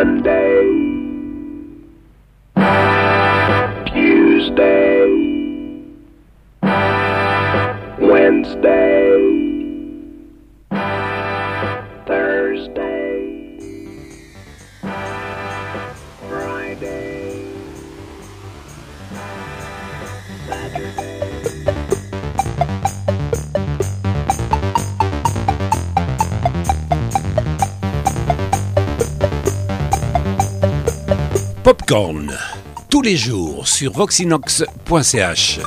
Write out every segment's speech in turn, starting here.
Sunday. Jours sur voxinox.ch.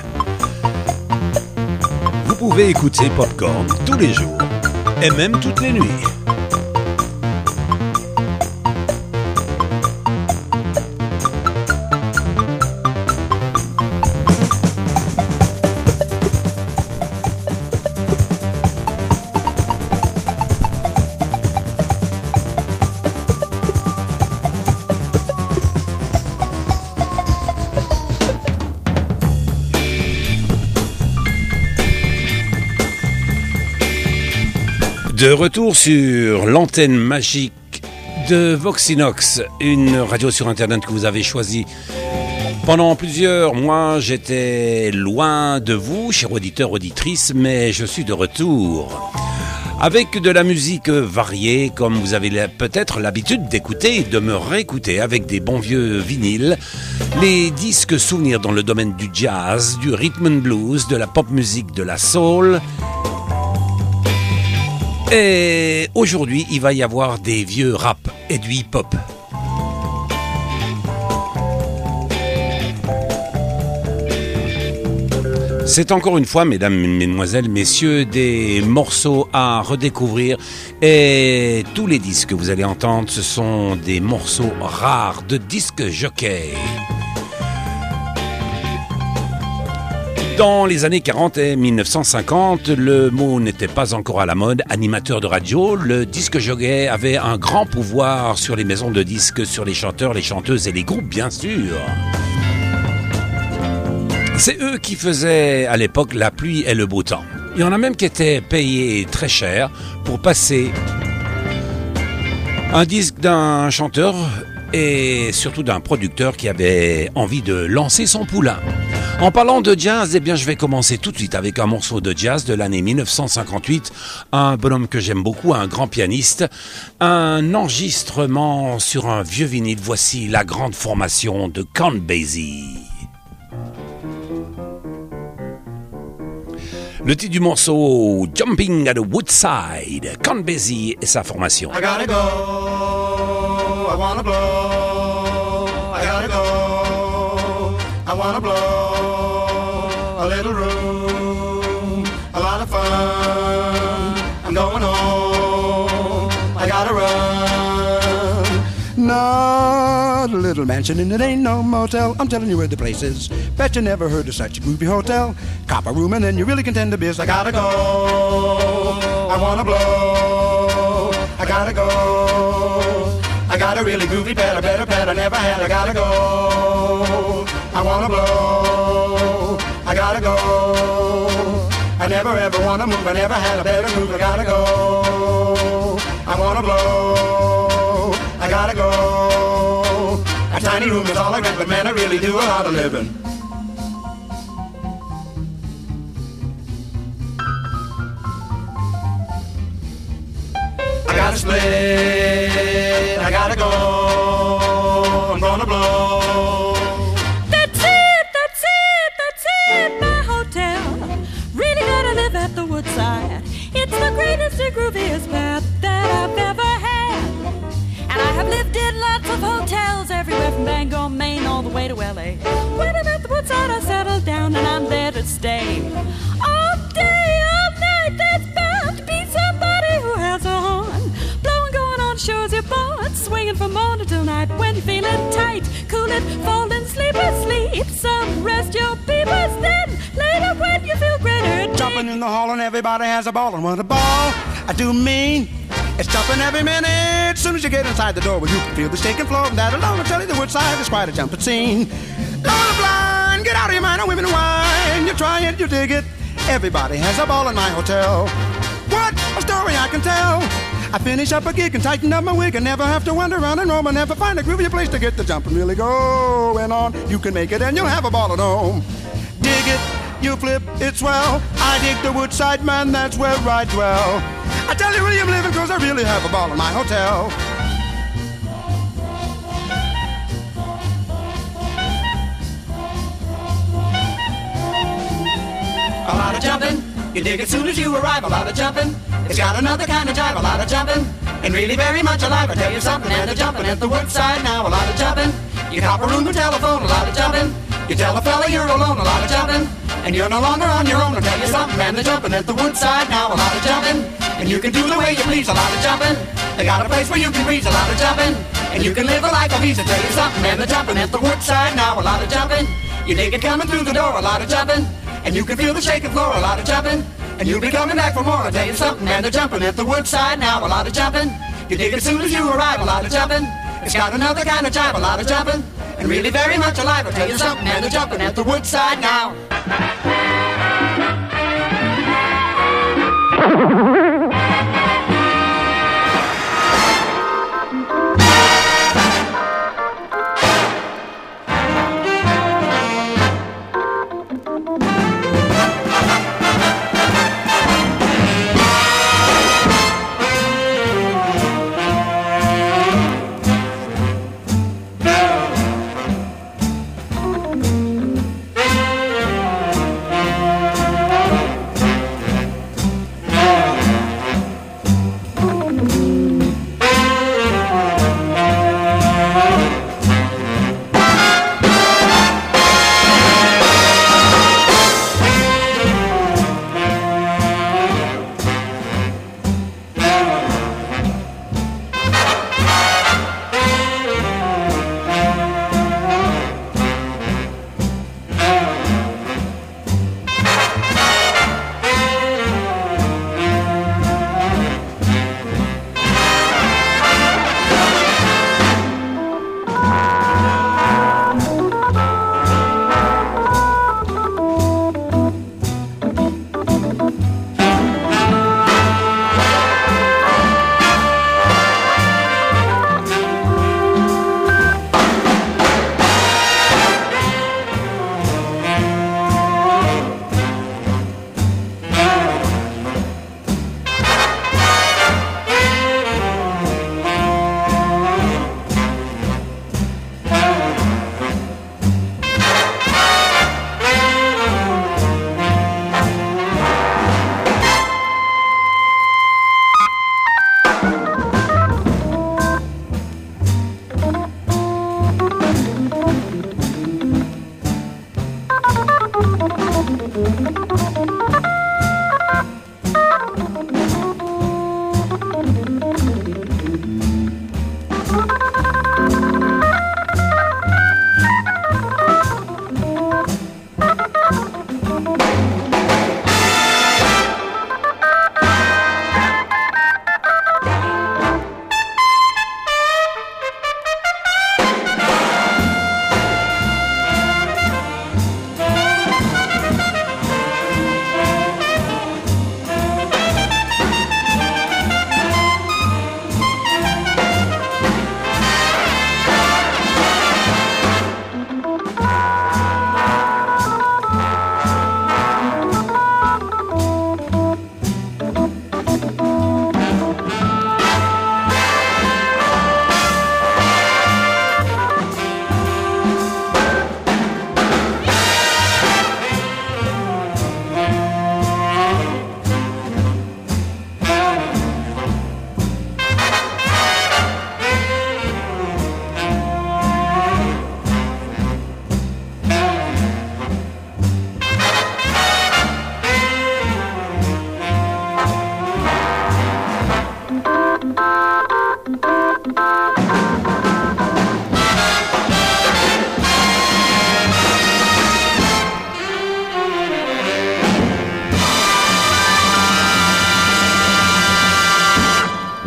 Vous pouvez écouter Popcorn tous les jours et même toutes les nuits. De retour sur l'antenne magique de Voxinox, une radio sur Internet que vous avez choisie. Pendant plusieurs mois, j'étais loin de vous, chers auditeurs, auditrices, mais je suis de retour. Avec de la musique variée, comme vous avez peut-être l'habitude d'écouter, de me réécouter avec des bons vieux vinyles, les disques souvenirs dans le domaine du jazz, du rhythm and blues, de la pop musique, de la soul, et aujourd'hui, il va y avoir des vieux rap et du hip-hop. C'est encore une fois, mesdames, mesdemoiselles, messieurs, des morceaux à redécouvrir. Et tous les disques que vous allez entendre, ce sont des morceaux rares de disques jockey. Dans les années 40 et 1950, le mot n'était pas encore à la mode. Animateur de radio, le disque jockey avait un grand pouvoir sur les maisons de disques, sur les chanteurs, les chanteuses et les groupes, bien sûr. C'est eux qui faisaient à l'époque la pluie et le beau temps. Il y en a même qui étaient payés très cher pour passer un disque d'un chanteur et surtout d'un producteur qui avait envie de lancer son poulain. En parlant de jazz, eh bien, je vais commencer tout de suite avec un morceau de jazz de l'année 1958. Un bonhomme que j'aime beaucoup, un grand pianiste. Un enregistrement sur un vieux vinyle. Voici la grande formation de Count Basie. Le titre du morceau, Jumping at the Woodside. Count Basie et sa formation. I gotta go, I wanna blow, I gotta go, I wanna blow a little room, a lot of fun. I'm going home, I gotta run. Not a little mansion and it ain't no motel. I'm telling you where the place is. Bet you never heard of such a groovy hotel. Cop a room and then you really can tend to biz. I gotta go, I wanna blow, I gotta go. I got a really groovy pet, a better pet I never had. I gotta go. I wanna blow. I gotta go. I never ever wanna move. I never had a better move. I gotta go. I wanna blow. I gotta go. A tiny room is all I rent, but man, I really do a lot of living. I gotta split. Everybody has a ball. And what a ball I do mean. It's jumping every minute. Soon as you get inside the door, well, you can feel the shaking floor. And that alone will tell you the woodside is quite a jumping scene. The blind, get out of your mind, on women and wine. You try it, you dig it. Everybody has a ball in my hotel. What a story I can tell. I finish up a gig and tighten up my wig and never have to wander around and roam and never find a groovy place to get the jump and really going on. You can make it and you'll have a ball at home. You flip, it's swell. I dig the woodside man, that's where I dwell. I tell you, William, living cause I really have a ball in my hotel. A lot of jumping, you dig as soon as you arrive. A lot of jumping, it's got another kind of jive. A lot of jumping, and really very much alive. I tell you something, and they're jumping at the woodside now. A lot of jumping, you cop a room and telephone. A lot of jumping, you tell a fella you're alone. A lot of jumping, and you're no longer on your own. I'll tell you something, man, they're jumping at the woodside now. A lot of jumping, and you can do the way you please. A lot of jumping, they got a place where you can breeze. A lot of jumping, and you can live a life of ease. I'll tell you something, man, they're jumping at the woodside now. A lot of jumping, you dig it coming through the door. A lot of jumping. And you can feel the shaking floor, a lot of jumping. And you'll be coming back for more. I'll tell you something, man, they're jumping at the woodside now. A lot of jumping. You dig it as soon as you arrive, a lot of jumping. It's got another kind of jive, a lot of jumping. And really very much alive. I'll tell you something, man, they're jumping at the woodside now.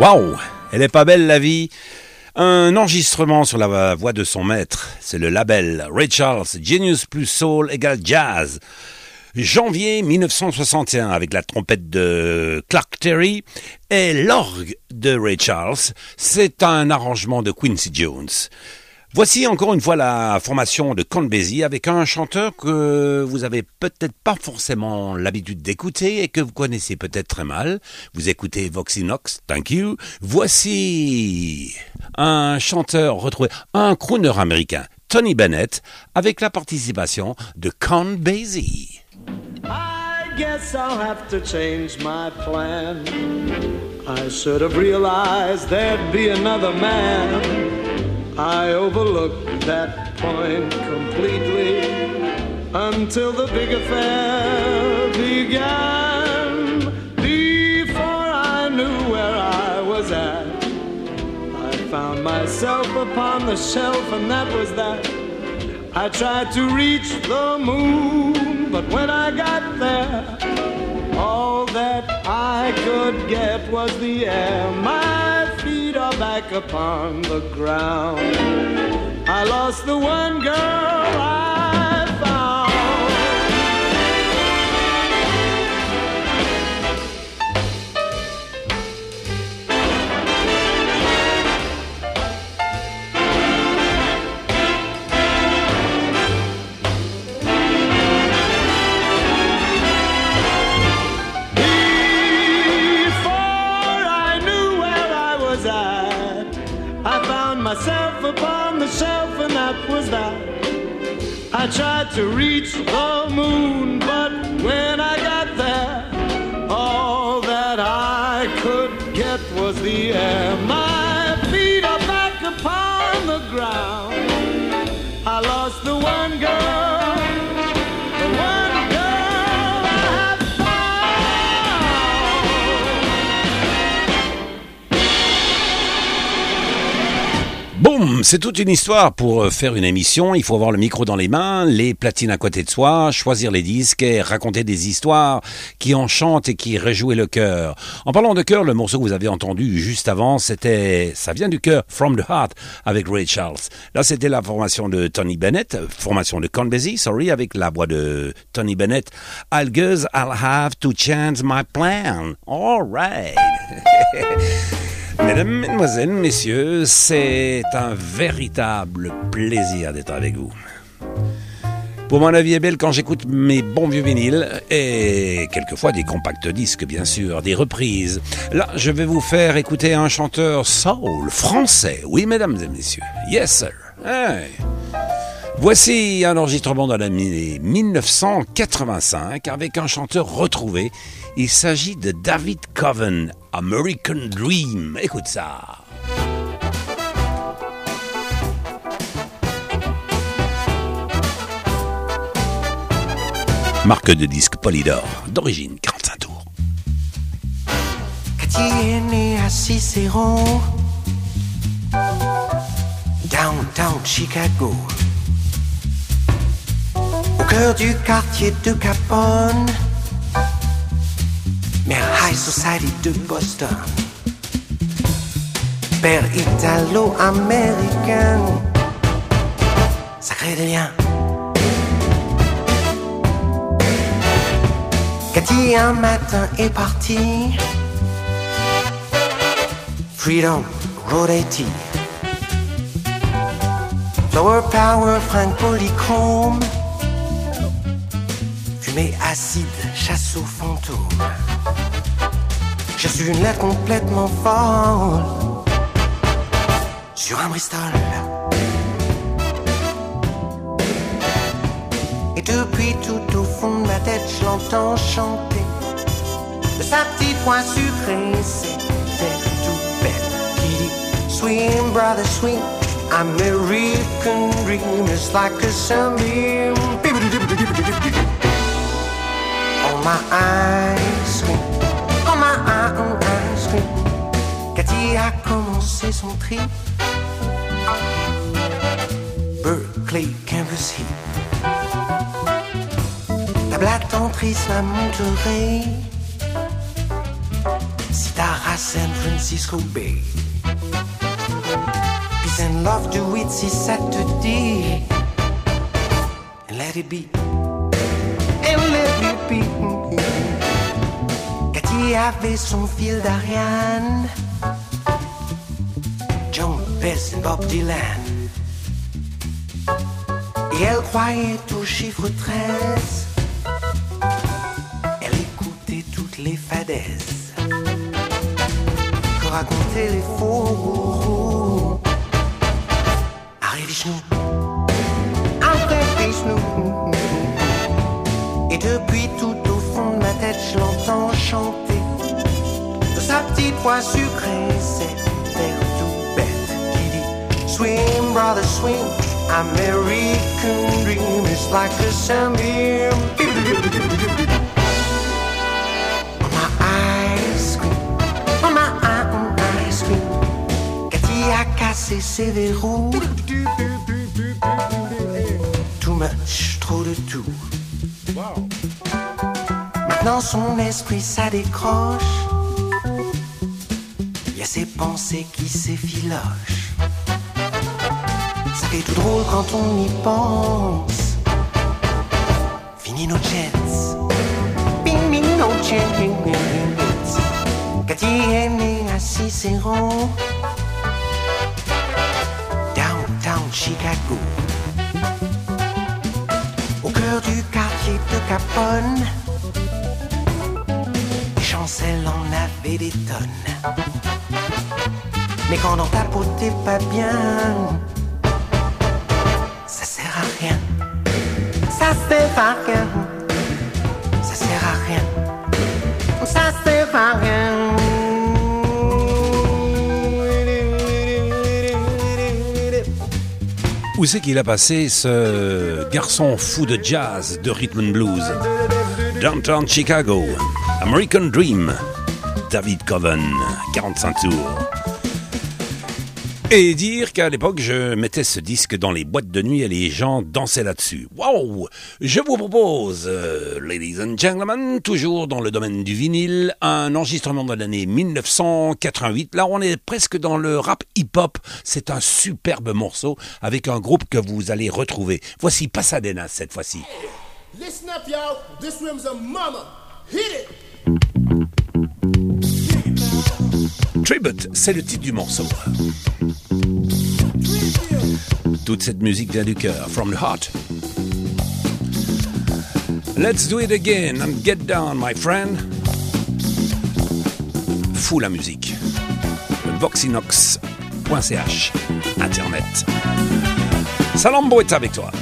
Waouh Elle est pas belle la vie un enregistrement sur la voix de son maître, c'est le label Ray Charles, Genius plus Soul égale Jazz. Janvier 1961 avec la trompette de Clark Terry et l'orgue de Ray Charles. C'est un arrangement de Quincy Jones. Voici encore une fois la formation de Basie avec un chanteur que vous avez peut-être pas forcément l'habitude d'écouter et que vous connaissez peut-être très mal. Vous écoutez Voxinox, thank you. Voici un chanteur retrouvé, un crooner américain, Tony Bennett, avec la participation de Count Basie. I overlooked that point completely until the big affair began. Before I knew where I was at, I found myself upon the shelf, and that was that. I tried to reach the moon, but when I got there, all that I could get was the air. My back upon the ground. I lost the one girl I I tried to reach the moon, but when I got there, all that I could get was the air. My c'est toute une histoire pour euh, faire une émission. Il faut avoir le micro dans les mains, les platines à côté de soi, choisir les disques et raconter des histoires qui enchantent et qui réjouissent le cœur. En parlant de cœur, le morceau que vous avez entendu juste avant, c'était, ça vient du cœur, From the Heart, avec Ray Charles. Là, c'était la formation de Tony Bennett, formation de Count Basie, sorry, avec la voix de Tony Bennett. I'll guess I'll have to change my plan. All right. Mesdames, Mesdemoiselles, Messieurs, c'est un véritable plaisir d'être avec vous. Pour mon avis est belle quand j'écoute mes bons vieux vinyles et quelquefois des compacts disques bien sûr, des reprises. Là, je vais vous faire écouter un chanteur soul français. Oui, mesdames et messieurs. Yes, sir. Voici un enregistrement dans l'année 1985 avec un chanteur retrouvé. Il s'agit de David Coven, American Dream. Écoute ça. Marque de disque Polydor, d'origine 45 tours. Cathy est née à Cicéron, downtown Chicago, au cœur du quartier de Capone, society de Boston, père italo-américain, ça crée des liens. Cathy un matin est partie. Freedom, 80. Flower Power, Frank Polychrome. Fumée acide, chasse fantômes. J'ai reçu une lettre complètement folle. Sur un Bristol. Et depuis tout au fond de ma tête, je l'entends chanter. De sa petite voix sucrée, c'était tout bête. Qui dit Sweet brother, sweet American dream is like a sunbeam. On my ice Cathy a commencé son trip. Berkeley Campus Heat. Table attendrisse à Monterey. Citar San Francisco Bay. Peace and love to it, si Saturday. And let it be. And let it Mississippi. Cathy avait son fil d'Ariane. Bob Dylan. Et elle croyait au chiffre 13. Elle écoutait toutes les fadaises que racontaient les faux. Arrive Vishnu, après Vishnu. Et depuis tout au fond de ma tête, je l'entends chanter. De sa petite voix sucrée, Swing, brother, swing. American dream is like a sunbeam. My ice cream, my ice cream. Cathy a cassé ses verrous. Too much, trop de tout. Maintenant son esprit ça décroche. Y a ses pensées qui s'effilochent. Fait tout drôle quand on y pense. Fini nos jets. Fini nos jets. Cathy est née à Cicéron. Downtown Chicago. Au cœur du quartier de Capone. Les chancelles en avaient des tonnes. Mais quand on tapotait pas bien, Ça sert à rien. Ça sert à rien. Ça sert à rien. Où c'est qu'il a passé ce garçon fou de jazz, de rhythm and blues? Downtown Chicago, American Dream, David Coven, 45 tours. Et dire qu'à l'époque, je mettais ce disque dans les boîtes de nuit et les gens dansaient là-dessus. Wow Je vous propose, euh, ladies and gentlemen, toujours dans le domaine du vinyle, un enregistrement de l'année 1988. Là, on est presque dans le rap hip-hop. C'est un superbe morceau avec un groupe que vous allez retrouver. Voici Pasadena cette fois-ci. Listen up, y'all. This room's a mama. Hit it. Tribute, c'est le titre du morceau. Toute cette musique vient du cœur, from the heart. Let's do it again and get down, my friend. Fou la musique. Voxinox.ch, Internet. Salambo est avec toi.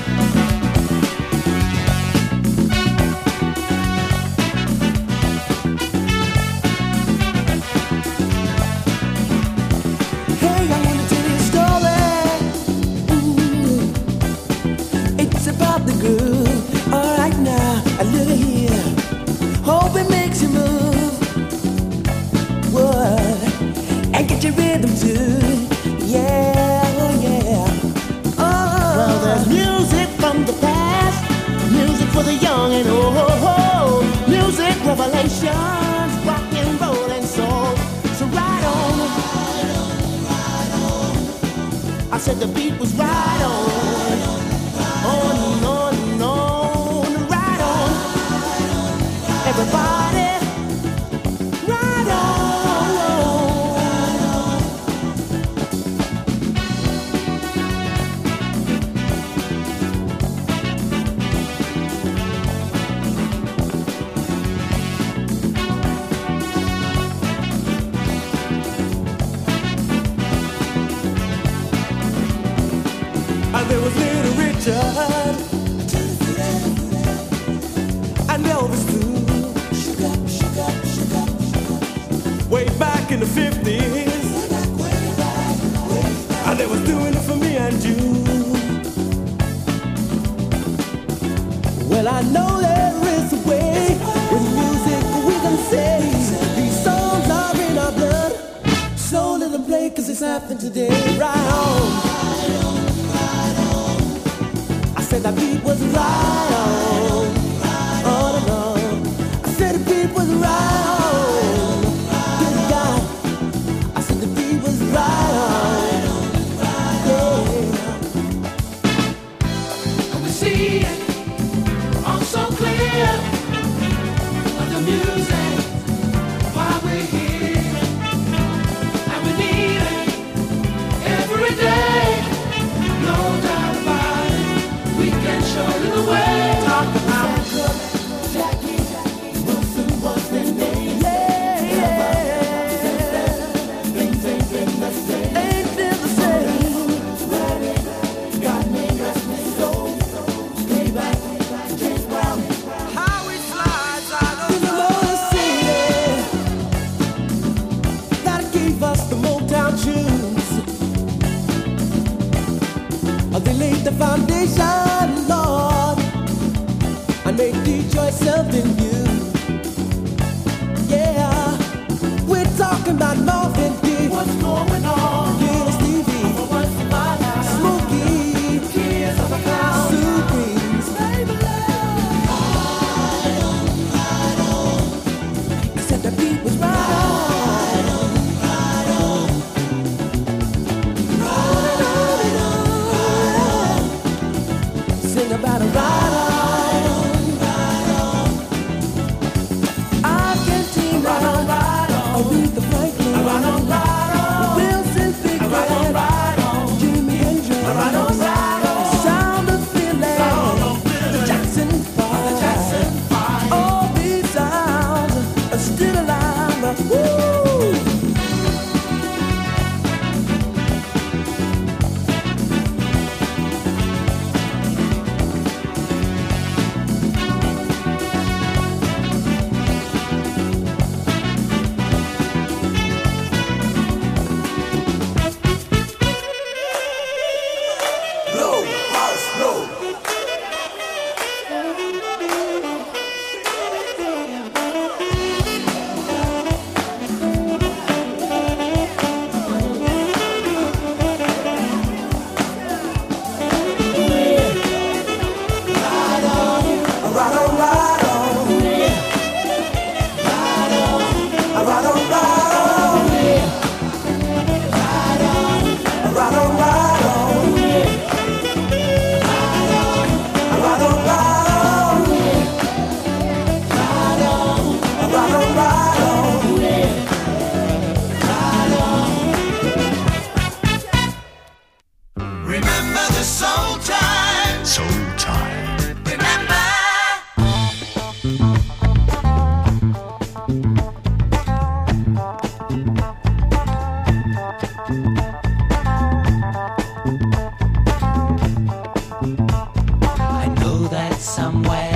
Somewhere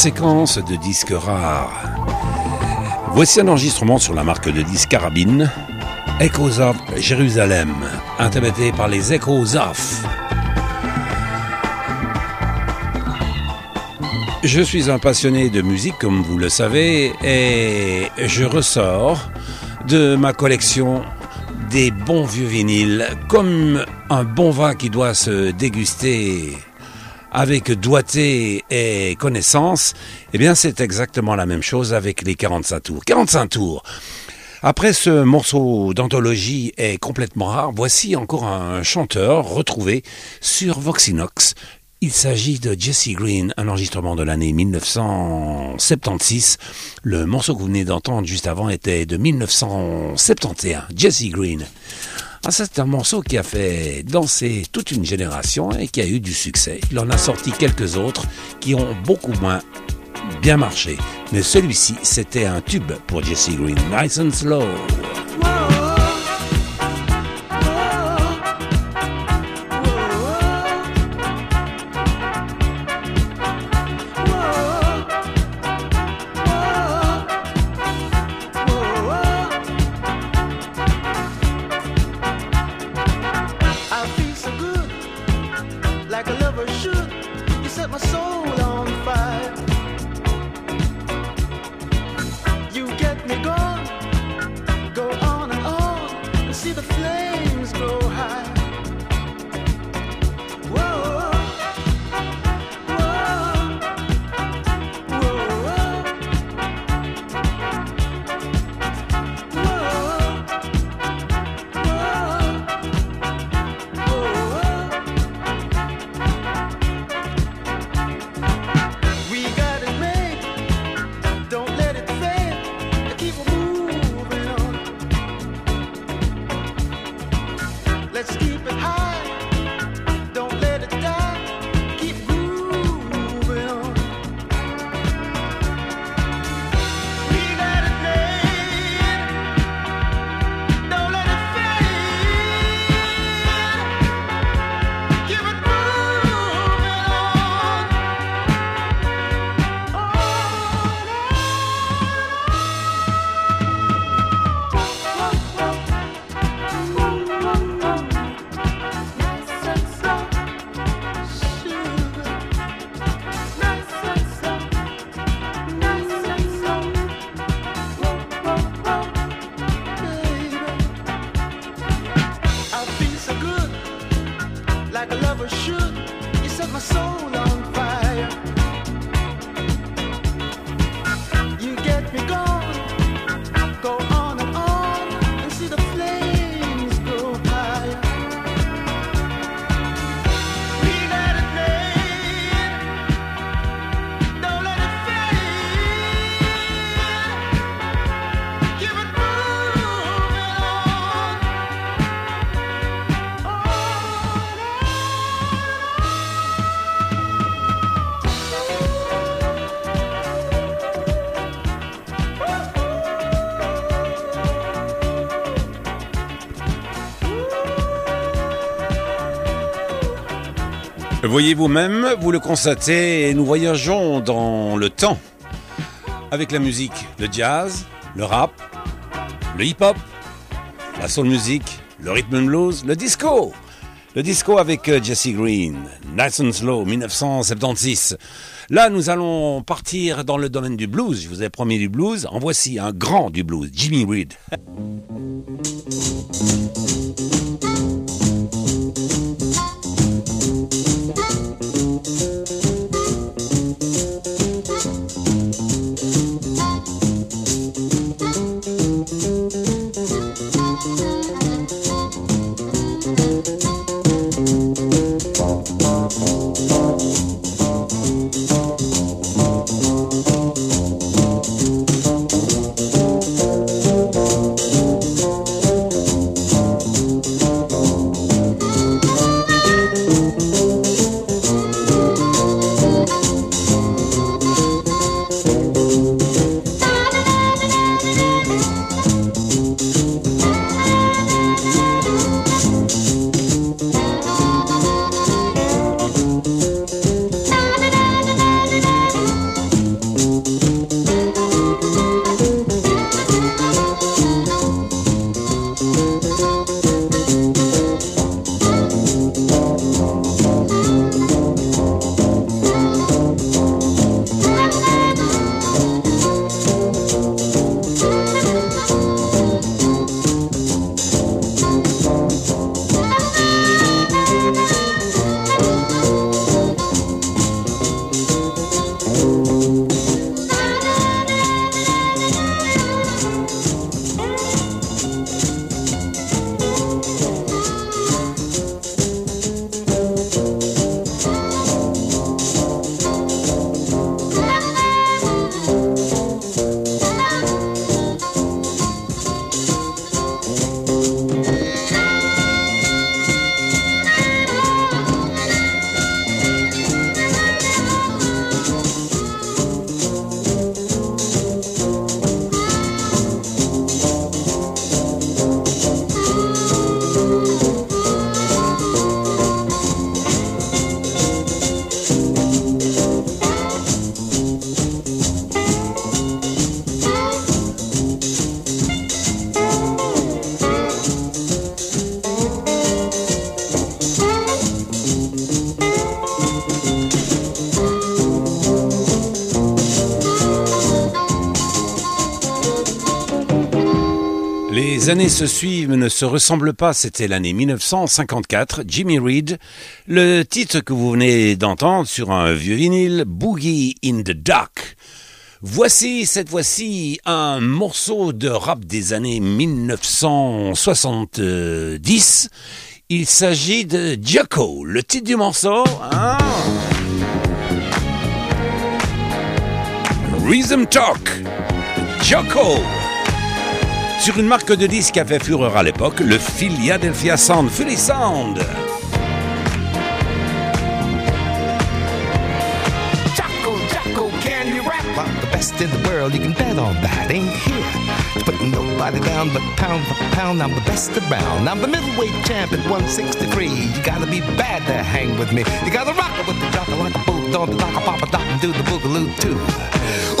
séquence de disques rares. Voici un enregistrement sur la marque de disques Carabine, Echoes of Jérusalem, interprété par les Echoes. Je suis un passionné de musique, comme vous le savez, et je ressors de ma collection des bons vieux vinyles, comme un bon vin qui doit se déguster avec doigté et connaissance, eh bien c'est exactement la même chose avec les 45 tours. 45 tours après ce morceau d'anthologie est complètement rare, voici encore un chanteur retrouvé sur Voxinox. Il s'agit de Jesse Green, un enregistrement de l'année 1976. Le morceau que vous venez d'entendre juste avant était de 1971. Jesse Green. Ah, c'est un morceau qui a fait danser toute une génération et qui a eu du succès. Il en a sorti quelques autres qui ont beaucoup moins bien marché. Mais celui-ci, c'était un tube pour Jesse Green. Nice and slow. Voyez vous-même, vous le constatez, nous voyageons dans le temps. Avec la musique, le jazz, le rap, le hip-hop, la soul music, le rhythm and blues, le disco. Le disco avec euh, Jesse Green, Nice and Slow, 1976. Là, nous allons partir dans le domaine du blues. Je vous ai promis du blues. En voici un grand du blues, Jimmy Reed. Les années se suivent, ne se ressemblent pas. C'était l'année 1954. Jimmy Reed, le titre que vous venez d'entendre sur un vieux vinyle, Boogie in the Dark. Voici cette fois-ci un morceau de rap des années 1970. Il s'agit de Jocko. Le titre du morceau, hein Rhythm Talk. Jocko. Sur une marque de disques qui a fait fureur à l'époque, le Philadelphia Sound, Philly Sound. Jocko, Jocko, can you rap? I'm the best in the world, you can bet on that. Ain't here to put nobody down, but pound for pound, I'm the best around. I'm the middleweight champ at 163. You gotta be bad to hang with me. You gotta rock it with the jocker like a don't knock a papa dot and do the boogaloo too.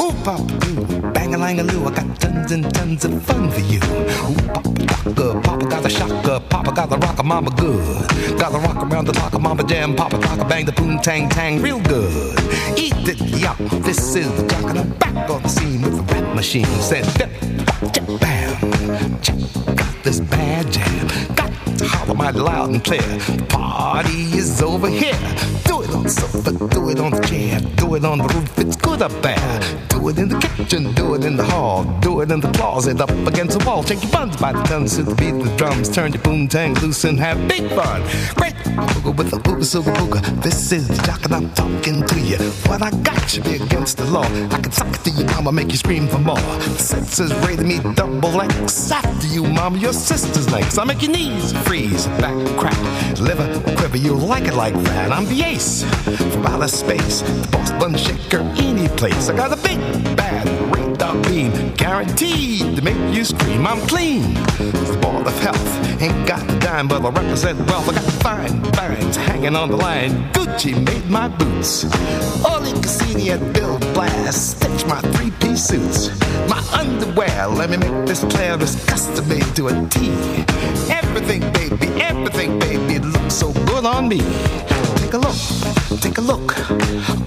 Ooh, papa doo, bang a lang a loo, I got tons and tons of fun for you. Ooh, papa doctor, papa got a shocker, papa got the rocker, mama good. Gotta rock around the clock, mama jam, papa rocker, bang the boom tang tang real good. Eat it, yup, this is the jock, and I'm back on the scene with the rap machine. Said, Bam this bad jam. Got to holler mighty loud and clear. Party is over here. Do it on the sofa, do it on the chair, do it on the roof. It's good up there. Do it in the kitchen, do it in the hall, do it in the closet, up against the wall. Shake your buns by the tons to the beat the drums. Turn your boom tang loose and have big fun. Great booga with the booga suga booga. This is the jock and I'm talking to you. What I got should be against the law. I can suck to you, mama, make you scream for more. The senses rated me double X. After you, mama, your sister's next. I make your knees freeze, back crack, liver quiver. You like it like that. I'm the ace from outer space, the boss bun shaker, any place. I got a big bad radar beam, guaranteed to make you scream. I'm clean, the ball of health. Ain't got a dime, but I represent wealth. I got fine vines hanging on the line. Gucci made my boots. Oli Cassini at Bill Blast stitched my three-piece suits. My underwear, let me make this clear, is custom made to a T. Everything, baby, everything, baby, it looks so good on me. Take a look, take a look.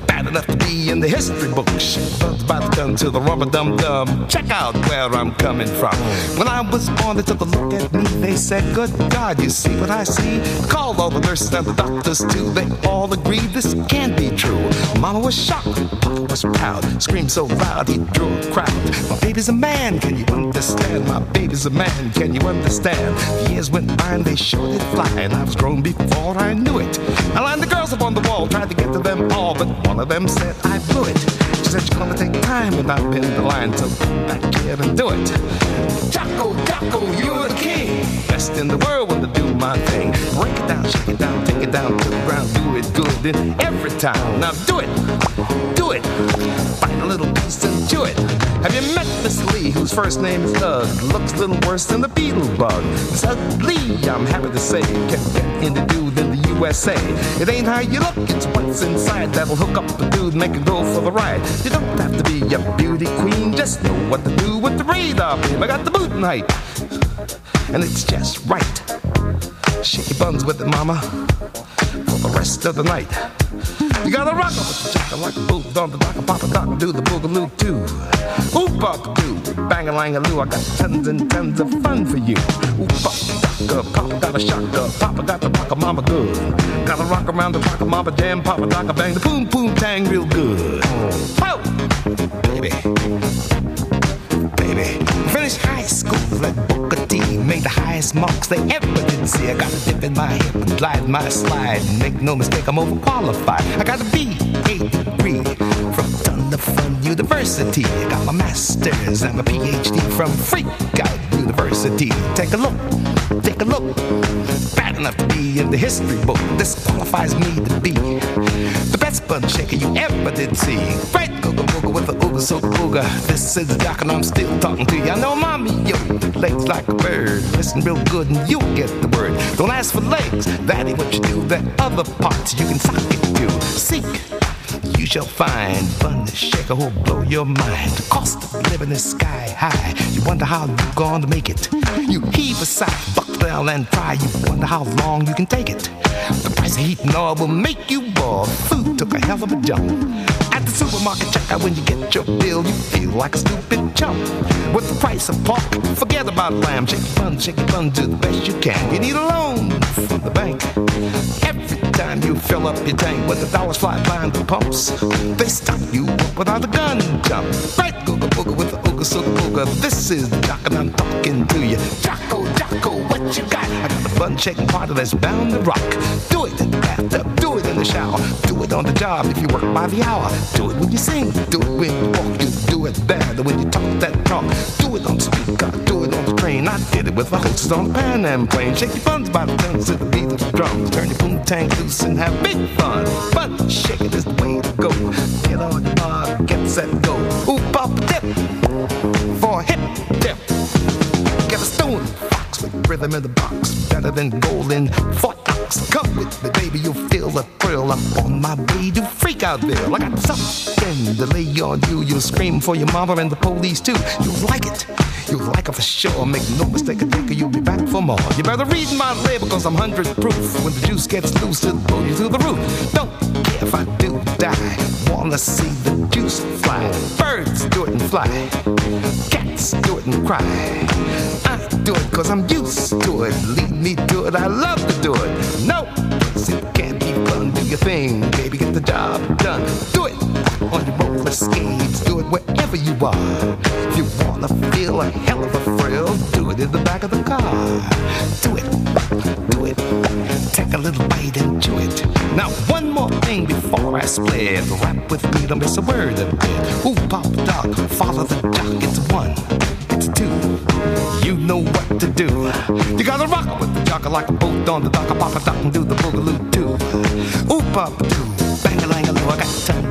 Bad enough to be in the history books. Buds by the gun to the rubber dum dum. Check out where I'm coming from. When I was born, they took a look at me. They said, Good God, you see what I see? Called all the nurses and the doctors too. They all agreed this can't be true. Mama was shocked, Papa was proud. Screamed so loud he drew a crowd. My baby's a man, can you understand? My baby's a man, can you understand? The years went by and they showed it fly, and I was grown before I knew it. I lined the girls up on the wall, tried to get to them all, but one of them said I blew it. She said you're gonna take time and I've been the line, so come back here and do it. Jocko, Jocko, you're the king. Best in the world when to do my thing. Break it down, shake it down, take it down to the ground, do it good and every time. Now do it, do it. Find a little piece and chew it. Have you met Miss Lee, whose first name is Doug? Looks a little worse than the beetle bug. Lee, I'm happy to say, can get in the dude in the USA. It ain't how you look, it's what's inside that'll hook up a dude, make it go for the ride. You don't have to be a beauty queen, just know what to do with the radar beam. I got the boot height, and it's just right. Shake your buns with it, mama, for the rest of the night. You gotta rock with the jacker like a boot on the dock, pop a dock, do the boogaloo too. Oop pop do, bang a lang a loo. I got tons and tons of fun for you. Oop pop docka, papa got a shocker, papa got the rocker, mama good. Gotta rock around the rocker, mama jam, papa docka, bang the boom boom tang real good. Oh, baby baby. Finished high school at Booker T. Made the highest marks they ever did see. I got a dip in my hip and glide my slide. Make no mistake, I'm overqualified. I got a B.A. degree from Thunder Fun University. I got my master's and my PhD from Freak Out University. Take a look, take a look. Bad enough to be in the history book. This qualifies me to be the best bun shaker you ever did see. Right, googa booga with the ooga so ooga. This is the doc and I'm still talking to you. I know mommy, yo, legs like a bird. Listen real good and you get the word. Don't ask for legs, that ain't what you do. That other parts you can sock it to. Seek you shall find fun to shaker who'll blow your mind. The cost of living is sky high. You wonder how you're gonna make it. You heave a sigh, down and try. You wonder how long you can take it. The price of heat and oil will make you boil. Food took a hell of a jump. At the supermarket checkout, when you get your bill, you feel like a stupid chump. With the price of pork, forget about lamb. Shake your bun, shake your bun, do the best you can. You need a loan from the bank. Every time you fill up your tank, when the dollars fly by in the pumps, they stop you without a gun jump. Right, googa booga with the ooga sooga booga. This is the doc and I'm talking to you. Jocko, Jocko, what you got? I got the bun shaking party that's bound to rock. Do it in the bathtub, do it in the shower, do it on the job if you work by the hour. Do it when you sing, do it when you walk, you do it better when you talk that talk. Do it on the speaker, do it on the train. I did it with my hostess on the Pan Am plane. Shake your buns by the tons to the beat of the drums. Turn your boom tank loose and have big fun. Bun shaking is the way to go. Get on your rhythm in the box. Better than golden Fort Knox. Come with me, baby, you'll feel the thrill. I'm on my way to freak out there. I got something to lay on you. You'll scream for your mama and the police too. You'll like it. You'll like it for sure. Make no mistake, a dicker, you'll be back for more. You better read my label, cause I'm 100 proof. When the juice gets loose, it'll blow you through the roof. Don't care if I do die. Wanna see the juice fly. Birds do it and fly. Cats do it and cry. I do it cause I'm used to it. Lead me to it, I love to do it. No, it can't be fun. Do your thing, baby, get the job done. Do it on your roller skates. Do it wherever you are. If you wanna feel a hell of a thrill, do it in the back of the car. Do it, do it. Take a little bite and chew it. Now, one more thing before I split. Rap with me, don't miss a word of it. Ooh, pop dog, follow the jock. It's one, it's two. You know what to do. You gotta rock with the jock like a boat on the dock. Pop a dock and do the boogaloo too. Ooh, pop doo,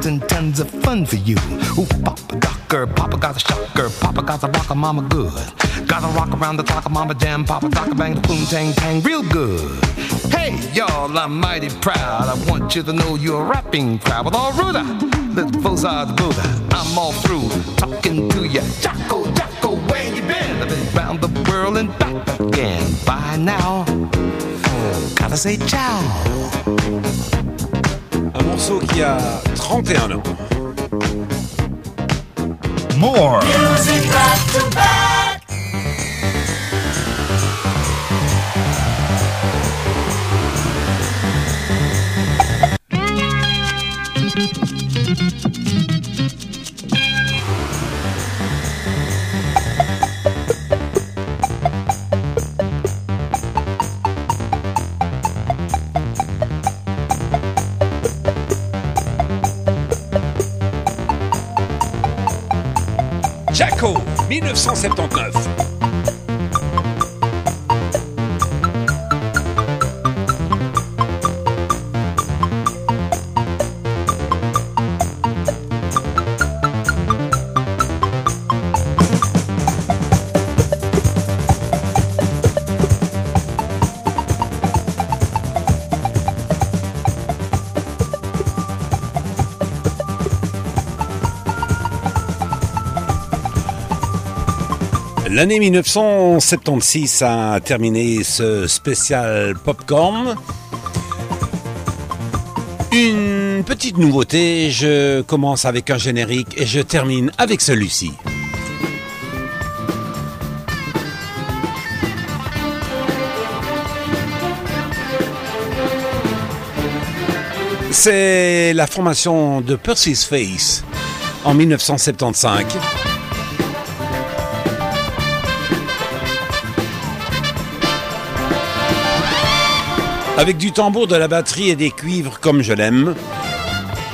and tons of fun for you. Ooh, papa docker, papa got a shocker, papa got a rocker, mama good. Gotta rock around the clock, mama jam, papa docker, bang the boom tang tang, real good. Hey, y'all, I'm mighty proud. I want you to know you're a rapping crowd with all Ruda. Little Bozar the Buddha. I'm all through talking to you. Jocko, Jocko, where you been? I've been round the world and back again. By now, gotta say ciao. Un morceau qui a 31 ans. More. Music back to back. 1979. L'année 1976 a terminé ce spécial Popcorn. Une petite nouveauté, je commence avec un générique et je termine avec celui-ci. C'est la formation de Percy's Face en 1975. Avec du tambour, de la batterie et des cuivres comme je l'aime.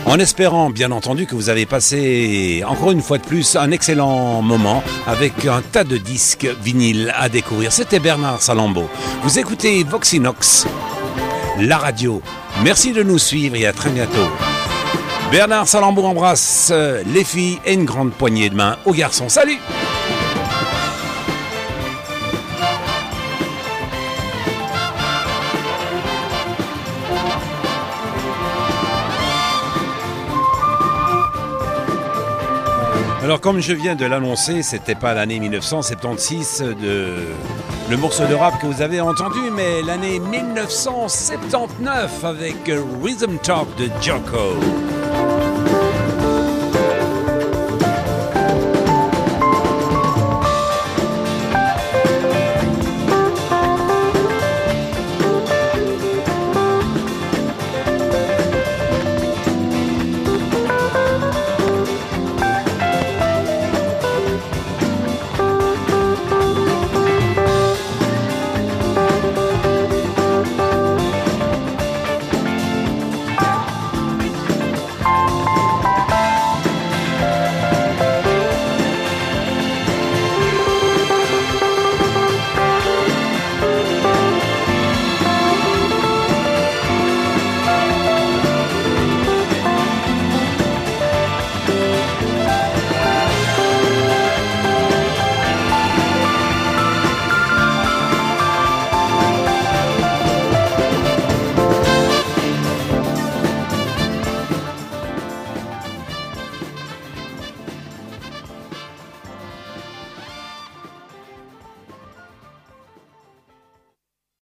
En espérant, bien entendu, que vous avez passé, encore une fois de plus, un excellent moment avec un tas de disques vinyles à découvrir. C'était Bernard Salambo. Vous écoutez Voxinox, la radio. Merci de nous suivre et à très bientôt. Bernard Salambo embrasse les filles et une grande poignée de main aux garçons. Salut Alors comme je viens de l'annoncer, c'était pas l'année 1976 de le morceau de rap que vous avez entendu, mais l'année 1979 avec Rhythm Talk de Jocko.